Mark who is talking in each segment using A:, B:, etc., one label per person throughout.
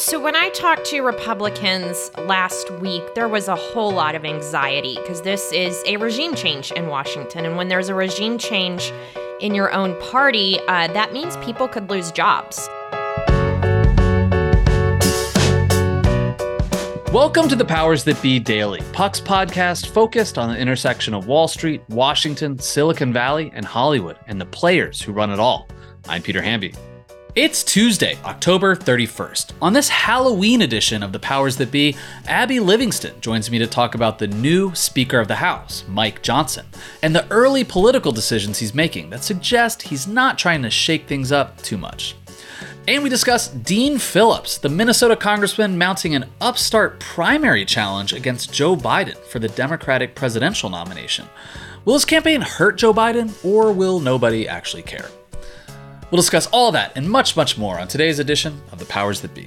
A: So, when I talked to Republicans last week, there was a whole lot of anxiety because this is a regime change in Washington. And when there's a regime change in your own party, uh, that means people could lose jobs.
B: Welcome to the Powers That Be Daily, Puck's podcast focused on the intersection of Wall Street, Washington, Silicon Valley, and Hollywood, and the players who run it all. I'm Peter Hamby. It's Tuesday, October 31st. On this Halloween edition of The Powers That Be, Abby Livingston joins me to talk about the new Speaker of the House, Mike Johnson, and the early political decisions he's making that suggest he's not trying to shake things up too much. And we discuss Dean Phillips, the Minnesota congressman mounting an upstart primary challenge against Joe Biden for the Democratic presidential nomination. Will his campaign hurt Joe Biden, or will nobody actually care? We'll discuss all that and much, much more on today's edition of The Powers That Be.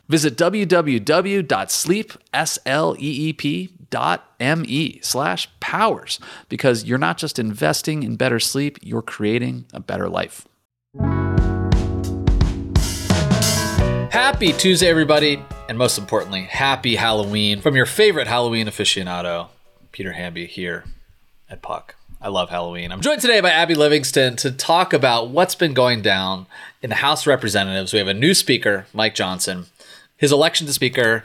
B: Visit www.sleepsleep.me slash powers because you're not just investing in better sleep, you're creating a better life. Happy Tuesday, everybody, and most importantly, happy Halloween from your favorite Halloween aficionado, Peter Hamby, here at Puck. I love Halloween. I'm joined today by Abby Livingston to talk about what's been going down in the House of Representatives. We have a new speaker, Mike Johnson. His election to speaker,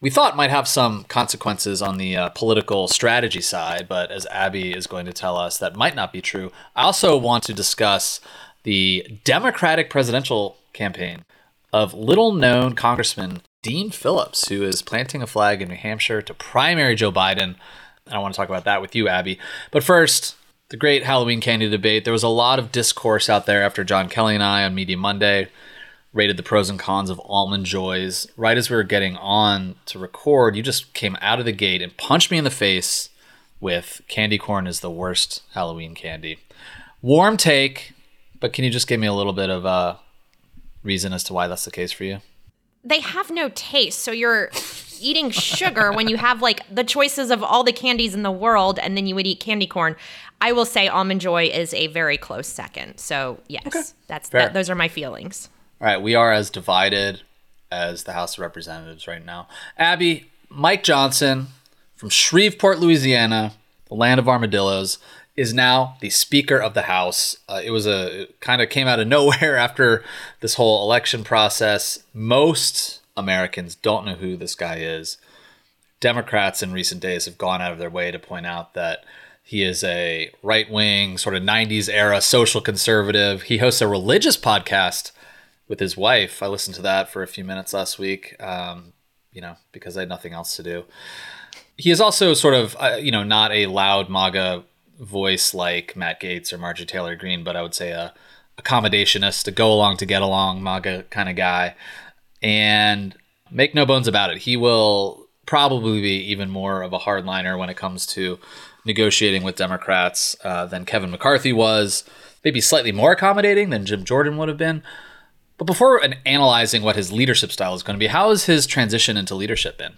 B: we thought might have some consequences on the uh, political strategy side, but as Abby is going to tell us, that might not be true. I also want to discuss the Democratic presidential campaign of little known Congressman Dean Phillips, who is planting a flag in New Hampshire to primary Joe Biden. And I want to talk about that with you, Abby. But first, the great Halloween candy debate. There was a lot of discourse out there after Jon Kelly and I on Media Monday rated the pros and cons of almond joys. Right as we were getting on to record, you just came out of the gate and punched me in the face with candy corn is the worst Halloween candy. Warm take, but can you just give me a little bit of a reason as to why that's the case for you?
A: They have no taste, so you're eating sugar when you have like the choices of all the candies in the world, and then you would eat candy corn. I will say almond joy is a very close second. So yes, okay. that's that, those are my feelings.
B: All right, we are as divided as the House of Representatives right now. Abby, Mike Johnson from Shreveport, Louisiana, the land of armadillos, is now the Speaker of the House. Uh, it was a kind of came out of nowhere after this whole election process. Most Americans don't know who this guy is. Democrats in recent days have gone out of their way to point out that he is a right wing, sort of 90s era social conservative. He hosts a religious podcast with his wife. I listened to that for a few minutes last week, um, you know, because I had nothing else to do. He is also sort of, uh, you know, not a loud MAGA voice like Matt Gaetz or Marjorie Taylor Greene, but I would say a accommodationist, a go along to get along MAGA kind of guy. And make no bones about it, he will probably be even more of a hardliner when it comes to negotiating with Democrats uh, than Kevin McCarthy was. Maybe slightly more accommodating than Jim Jordan would have been. But before analyzing what his leadership style is going to be, how has his transition into leadership been?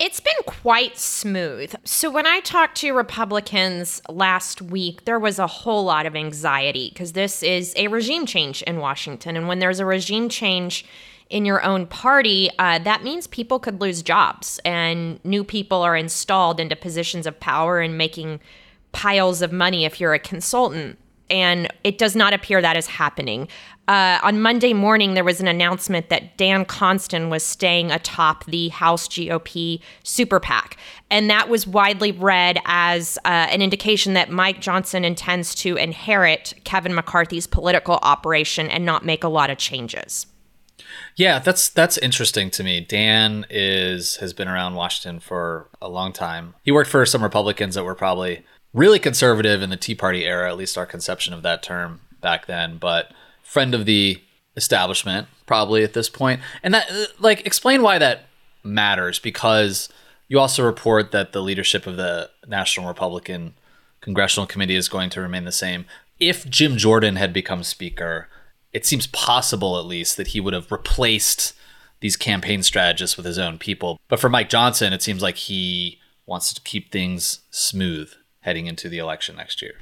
A: It's been quite smooth. So, when I talked to Republicans last week, there was a whole lot of anxiety because this is a regime change in Washington. And when there's a regime change in your own party, uh, that means people could lose jobs and new people are installed into positions of power and making piles of money if you're a consultant. And it does not appear that is happening. Uh, on Monday morning, there was an announcement that Dan Conston was staying atop the House GOP super PAC. And that was widely read as uh, an indication that Mike Johnson intends to inherit Kevin McCarthy's political operation and not make a lot of changes.
B: Yeah, that's that's interesting to me. Dan is has been around Washington for a long time. He worked for some Republicans that were probably really conservative in the Tea Party era, at least our conception of that term back then, but friend of the establishment probably at this point. And that like explain why that matters because you also report that the leadership of the National Republican Congressional Committee is going to remain the same. If Jim Jordan had become speaker, it seems possible at least that he would have replaced these campaign strategists with his own people. But for Mike Johnson, it seems like he wants to keep things smooth heading into the election next year.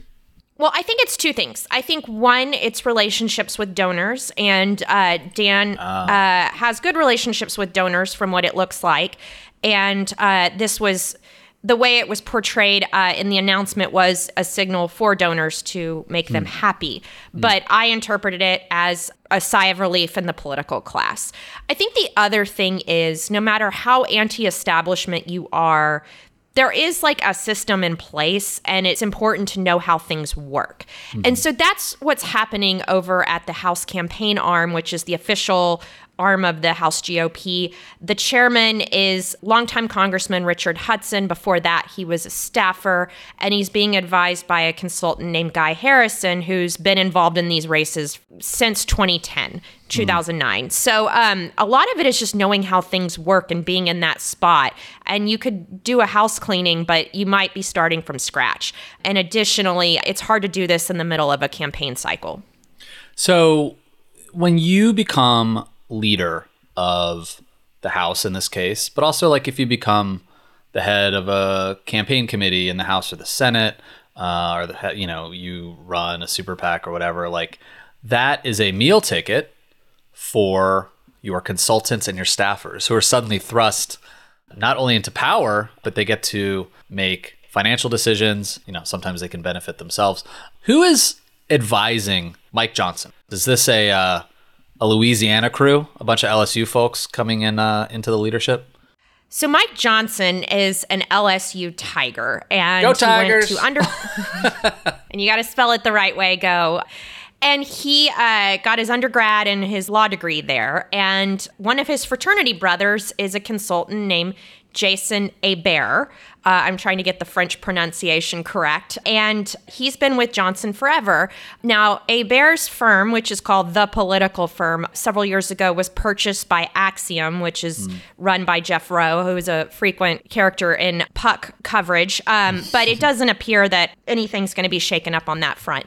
A: Well, I think it's two things. I think one, it's relationships with donors, and uh, Dan uh, has good relationships with donors from what it looks like. And uh, this was the way it was portrayed uh, in the announcement was a signal for donors to make them mm. happy. Mm. But I interpreted it as a sigh of relief in the political class. I think the other thing is no matter how anti establishment you are, there is like a system in place and it's important to know how things work. Mm-hmm. And so that's what's happening over at the House campaign arm, which is the official arm of the House GOP. The chairman is longtime Congressman Richard Hudson. Before that, he was a staffer, and he's being advised by a consultant named Guy Harrison, who's been involved in these races since 2010. 2009. Mm. So um, a lot of it is just knowing how things work and being in that spot. And you could do a house cleaning, but you might be starting from scratch. And additionally, it's hard to do this in the middle of a campaign cycle.
B: So when you become leader of the House in this case, but also like if you become the head of a campaign committee in the House or the Senate, uh, or the you know you run a super PAC or whatever, like that is a meal ticket for your consultants and your staffers who are suddenly thrust not only into power, but they get to make financial decisions. You know, sometimes they can benefit themselves. Who is advising Mike Johnson? Is this a uh, a Louisiana crew, a bunch of LSU folks coming in uh, into the leadership?
A: So Mike Johnson is an LSU Tiger, and
B: go Tigers!
A: He went to under, and you got to spell it the right way. Go. And he uh, got his undergrad and his law degree there. And one of his fraternity brothers is a consultant named Jason Hebert. Uh, I'm trying to get the French pronunciation correct. And he's been with Johnson forever. Now, Hebert's firm, which is called The Political Firm, several years ago was purchased by Axiom, which is mm. run by Jeff Roe, who is a frequent character in Puck coverage. Um, but it doesn't appear that anything's going to be shaken up on that front.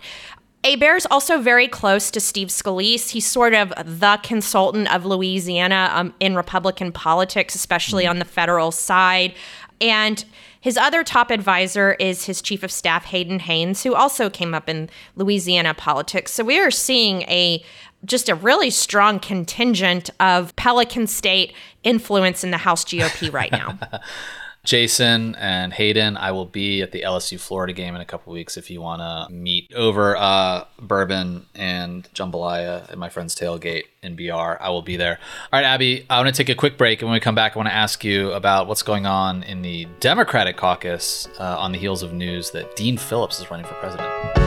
A: Hebert's also very close to Steve Scalise. He's sort of the consultant of Louisiana um, in Republican politics, especially mm-hmm. on the federal side. And his other top advisor is his chief of staff, Hayden Haynes, who also came up in Louisiana politics. So we are seeing a just a really strong contingent of Pelican State influence in the House GOP right now.
B: Jason and Hayden, I will be at the LSU Florida game in a couple weeks if you want to meet over uh, bourbon and jambalaya at my friend's tailgate in BR. I will be there. All right, Abby, I want to take a quick break. And when we come back, I want to ask you about what's going on in the Democratic caucus uh, on the heels of news that Dean Phillips is running for president.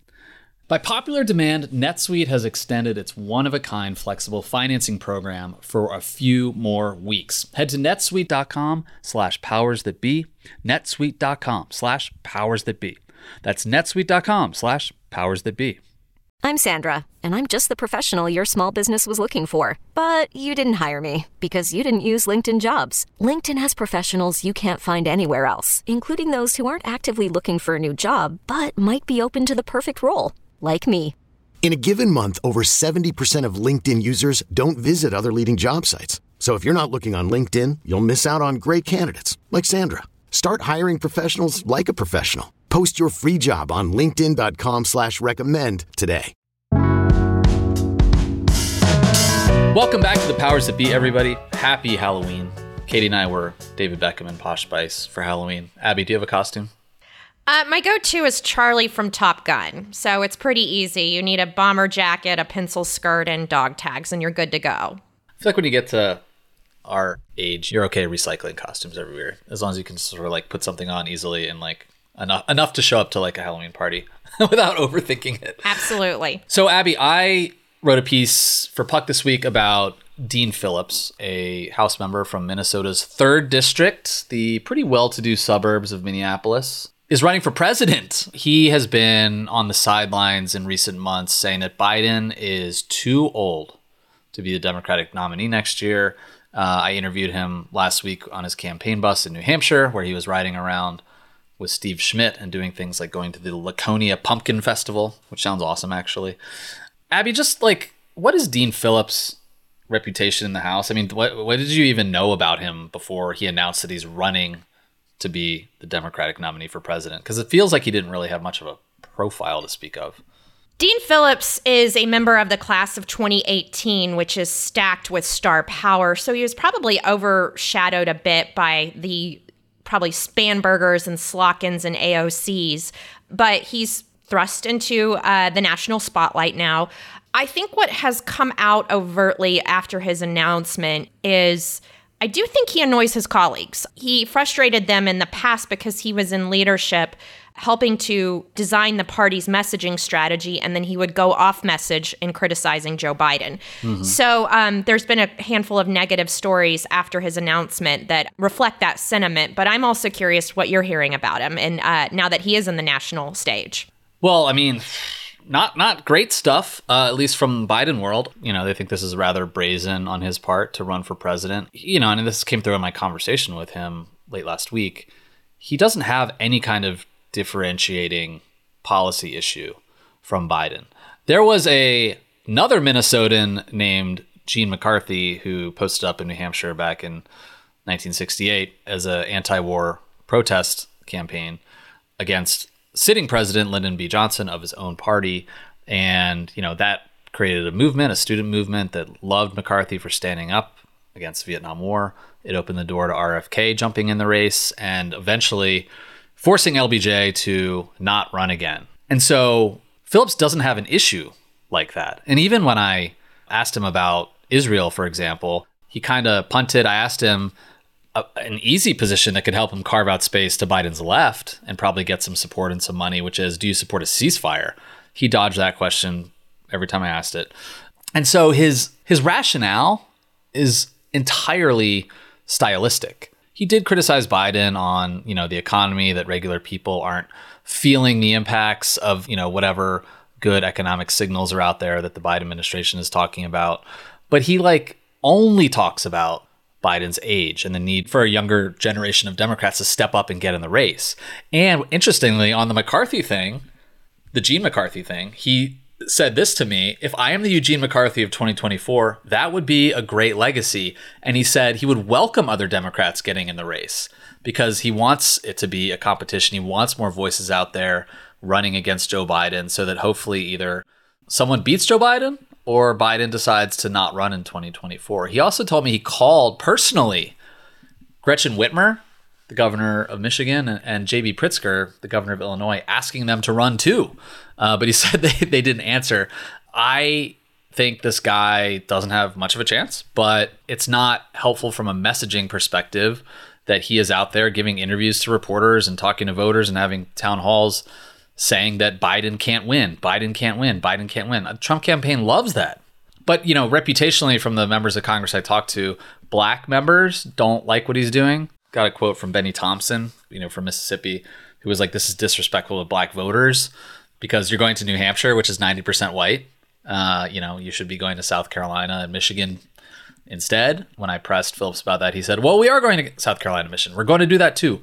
B: By popular demand, NetSuite has extended its one of a kind flexible financing program for a few more weeks. Head to netsuite.com slash powers that be, netsuite.com slash powers that be. That's netsuite.com slash powers that be.
C: I'm Sandra, and I'm just the professional your small business was looking for. But you didn't hire me because you didn't use LinkedIn jobs. LinkedIn has professionals you can't find anywhere else, including those who aren't actively looking for a new job but might be open to the perfect role like me.
D: In a given month, over 70% of LinkedIn users don't visit other leading job sites. So if you're not looking on LinkedIn, you'll miss out on great candidates like Sandra. Start hiring professionals like a professional. Post your free job on LinkedIn.com slash recommend today.
B: Welcome back to the Powers That Be, everybody. Happy Halloween. Katie and I were David Beckham and Posh Spice for Halloween. Abby, do you have a costume?
A: Uh, my go to is Charlie from Top Gun. So it's pretty easy. You need a bomber jacket, a pencil skirt, and dog tags, and you're good to go. I
B: feel like when you get to our age, you're okay recycling costumes everywhere as long as you can sort of like put something on easily and like enough enough to show up to like a Halloween party without overthinking it.
A: Absolutely.
B: So Abby, I wrote a piece for Puck this week about Dean Phillips, a House member from Minnesota's third district, the pretty well-to-do suburbs of Minneapolis is running for president. He has been on the sidelines in recent months saying that Biden is too old to be the Democratic nominee next year. Uh, I interviewed him last week on his campaign bus in New Hampshire, where he was riding around with Steve Schmidt and doing things like going to the Laconia Pumpkin Festival, which sounds awesome, actually. Abby, just like, what is Dean Phillips' reputation in the House? I mean, what, what did you even know about him before he announced that he's running to be the Democratic nominee for president? Because it feels like he didn't really have much of a profile to speak of.
A: Dean Phillips is a member of the class of 2018, which is stacked with star power. So he was probably overshadowed a bit by the probably Spanbergers and Slotkins and AOCs, but he's thrust into uh, the national spotlight now. I think what has come out overtly after his announcement is I do think he annoys his colleagues. He frustrated them in the past because he was in leadership helping to design the party's messaging strategy, and then he would go off message in criticizing Joe Biden. Mm-hmm. So um, there's been a handful of negative stories after his announcement that reflect that sentiment. But I'm also curious what you're hearing about him, and uh, now that he is in the national stage.
B: Well, I mean, not not great stuff, uh, at least from Biden world. You know, they think this is rather brazen on his part to run for president. You know, and this came through in my conversation with him late last week. He doesn't have any kind of differentiating policy issue from Biden. There was a another Minnesotan named Gene McCarthy who posted up in New Hampshire back in 1968 as an anti-war protest campaign against sitting president Lyndon B. Johnson of his own party, and you know that created a movement, a student movement that loved McCarthy for standing up against the Vietnam War. It opened the door to RFK jumping in the race, and eventually forcing LBJ to not run again. And so Phillips doesn't have an issue like that. And even when I asked him about Israel, for example, he kind of punted. I asked him a, an easy position that could help him carve out space to Biden's left and probably get some support and some money, which is do you support a ceasefire? He dodged that question every time I asked it. And so his his rationale is entirely stylistic he did criticize Biden on, you know, the economy that regular people aren't feeling the impacts of, you know, whatever good economic signals are out there that the Biden administration is talking about. But he like only talks about Biden's age and the need for a younger generation of Democrats to step up and get in the race. And interestingly, on the McCarthy thing, the Gene McCarthy thing, he said this to me if I am the Eugene McCarthy of 2024, that would be a great legacy. And he said he would welcome other Democrats getting in the race because he wants it to be a competition. He wants more voices out there running against Joe Biden so that hopefully either someone beats Joe Biden or Biden decides to not run in 2024. He also told me he called personally Gretchen Whitmer, the governor of Michigan, and, and J.B. Pritzker, the governor of Illinois, asking them to run too. Uh, but he said they, they didn't answer. I think this guy doesn't have much of a chance, but it's not helpful from a messaging perspective that he is out there giving interviews to reporters and talking to voters and having town halls saying that Biden can't win, Biden can't win, Biden can't win. The Trump campaign loves that. But, you know, reputationally from the members of Congress I talked to, black members don't like what he's doing. Got a quote from Bennie Thompson, you know, from Mississippi, who was like, this is disrespectful to black voters because you're going to New Hampshire, which is 90% white. Uh, you know, you should be going to South Carolina and Michigan instead. When I pressed Phillips about that, he said, well, we are going to South Carolina, Michigan. We're going to do that too.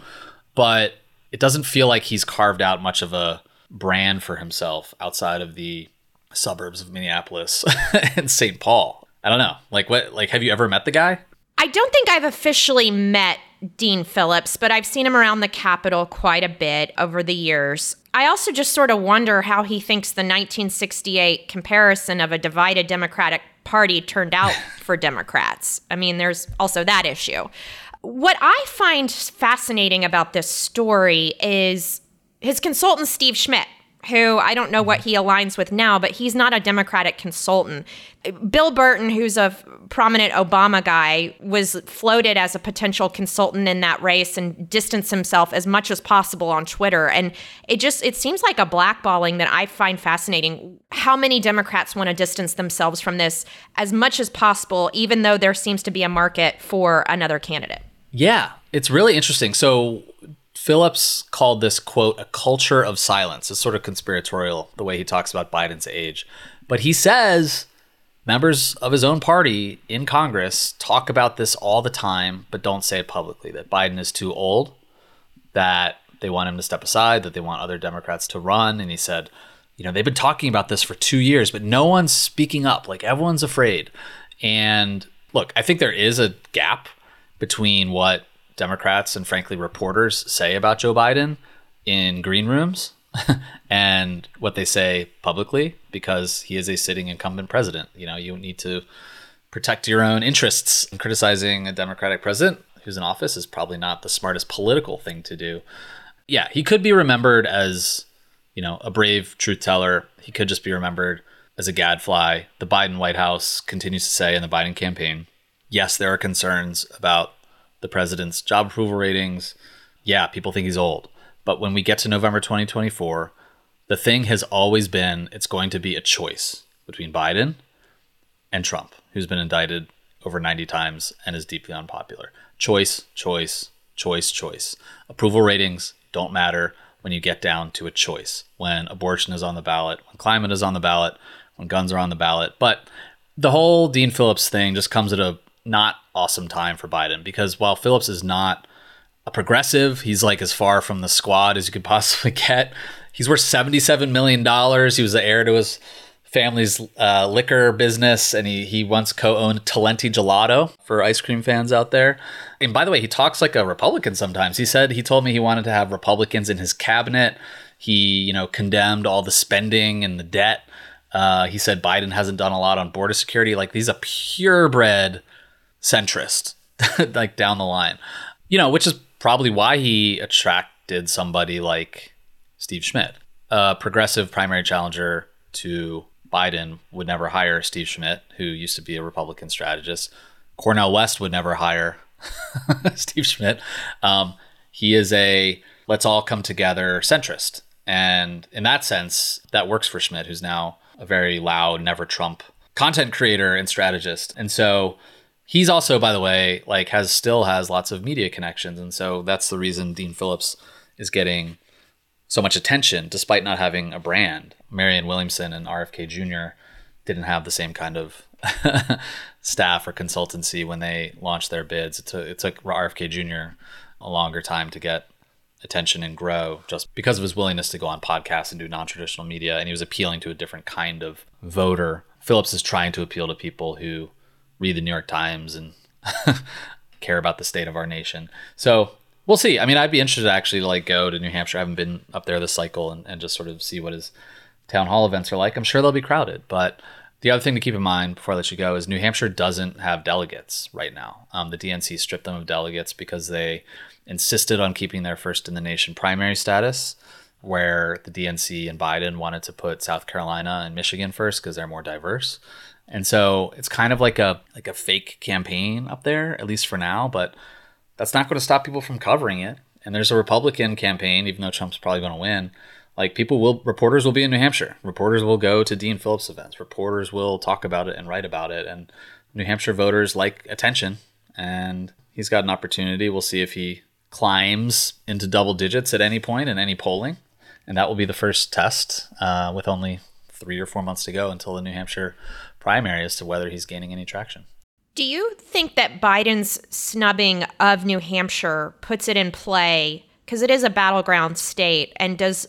B: But it doesn't feel like he's carved out much of a brand for himself outside of the suburbs of Minneapolis and St. Paul. I don't know. Like what like have you ever met the guy?
A: I don't think I've officially met Dean Phillips, but I've seen him around the Capitol quite a bit over the years. I also just sort of wonder how he thinks the 1968 comparison of a divided Democratic Party turned out for Democrats. I mean, there's also that issue. What I find fascinating about this story is his consultant, Steve Schmidt, who I don't know what he aligns with now, but he's not a Democratic consultant. Bill Burton, who's a prominent Obama guy, was floated as a potential consultant in that race and distanced himself as much as possible on Twitter. And it just it seems like a blackballing that I find fascinating. How many Democrats want to distance themselves from this as much as possible, even though there seems to be a market for another candidate?
B: Yeah, it's really interesting. So Phillips called this quote a culture of silence. It's sort of conspiratorial the way he talks about Biden's age. But he says members of his own party in Congress talk about this all the time, but don't say it publicly that Biden is too old, that they want him to step aside, that they want other Democrats to run. And he said, you know, they've been talking about this for two years, but no one's speaking up. Like everyone's afraid. And look, I think there is a gap between what Democrats and frankly reporters say about Joe Biden in green rooms and what they say publicly because he is a sitting incumbent president. You know, you need to protect your own interests. And criticizing a Democratic president who's in office is probably not the smartest political thing to do. Yeah, he could be remembered as, you know, a brave truth teller. He could just be remembered as a gadfly. The Biden White House continues to say in the Biden campaign, yes, there are concerns about the president's job approval ratings. Yeah, people think he's old. But when we get to November 2024, the thing has always been it's going to be a choice between Biden and Trump, who's been indicted over 90 times and is deeply unpopular. Choice, choice, choice, choice. Approval ratings don't matter when you get down to a choice. When abortion is on the ballot, when climate is on the ballot, when guns are on the ballot. But the whole Dean Phillips thing just comes at a not awesome time for Biden because while Phillips is not a progressive, he's like as far from the squad as you could possibly get. He's worth $77 million. He was the heir to his family's uh, liquor business, and he, he once co owned Talenti Gelato for ice cream fans out there. And by the way, he talks like a Republican sometimes. He said he told me he wanted to have Republicans in his cabinet. He, you know, condemned all the spending and the debt. Uh, he said Biden hasn't done a lot on border security. Like, he's a purebred centrist, like down the line. You know, which is probably why he attracted somebody like Steve Schmidt. A progressive primary challenger to Biden would never hire Steve Schmidt, who used to be a Republican strategist. Cornel West would never hire Steve Schmidt. Um, he is a let's all come together centrist. And in that sense, that works for Schmidt, who's now a very loud, never Trump content creator and strategist. And so He's also, by the way, like has still has lots of media connections, and so that's the reason Dean Phillips is getting so much attention despite not having a brand. Marianne Williamson and RFK Jr. didn't have the same kind of staff or consultancy when they launched their bids. It took, it took RFK Jr. a longer time to get attention and grow just because of his willingness to go on podcasts and do non-traditional media and he was appealing to a different kind of voter phillips is trying to appeal to people who read the new york times and care about the state of our nation so we'll see i mean i'd be interested to actually like go to new hampshire i haven't been up there this cycle and, and just sort of see what his town hall events are like i'm sure they'll be crowded but the other thing to keep in mind before I let you go is New Hampshire doesn't have delegates right now. Um, the DNC stripped them of delegates because they insisted on keeping their first in the nation primary status, where the DNC and Biden wanted to put South Carolina and Michigan first because they're more diverse. And so it's kind of like a like a fake campaign up there, at least for now. But that's not going to stop people from covering it. And there's a Republican campaign, even though Trump's probably going to win. Like people will, reporters will be in New Hampshire. Reporters will go to Dean Phillips events. Reporters will talk about it and write about it. And New Hampshire voters like attention, and he's got an opportunity. We'll see if he climbs into double digits at any point in any polling. And that will be the first test uh, with only three or four months to go until the New Hampshire primary as to whether he's gaining any traction.
A: Do you think that Biden's snubbing of New Hampshire puts it in play? Because it is a battleground state. And does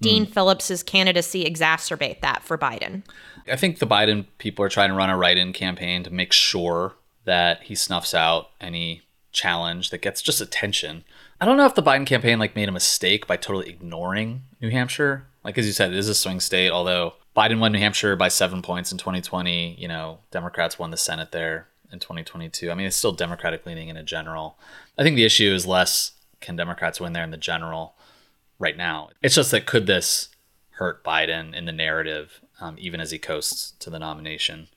A: Dean mm. Phillips's candidacy exacerbate that for Biden?
B: I think the Biden people are trying to run a write in campaign to make sure that he snuffs out any challenge that gets just attention. I don't know if the Biden campaign like made a mistake by totally ignoring New Hampshire. Like as you said, it is a swing state, although Biden won New Hampshire by 7 points in 2020, you know, Democrats won the Senate there in 2022. I mean, it's still Democratic leaning in a general. I think the issue is less can Democrats win there in the general right now. It's just that could this hurt Biden in the narrative, um, even as he coasts to the nomination?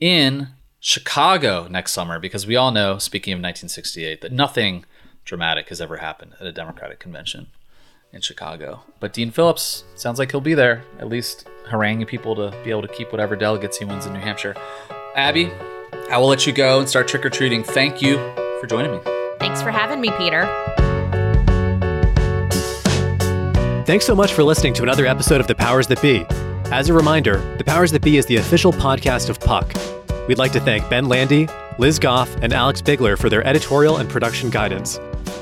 B: In Chicago next summer because we all know, speaking of 1968, that nothing dramatic has ever happened at a Democratic convention in Chicago. But Dean Phillips sounds like he'll be there, at least haranguing people to be able to keep whatever delegates he wins in New Hampshire. Abby, I will let you go and start trick or treating. Thank you for joining me.
A: Thanks for having me, Peter.
E: Thanks so much for listening to another episode of The Powers That Be. As a reminder, The Powers That Be is the official podcast of Puck We'd like to thank Ben Landy, Liz Goff, and Alex Bigler for their editorial and production guidance.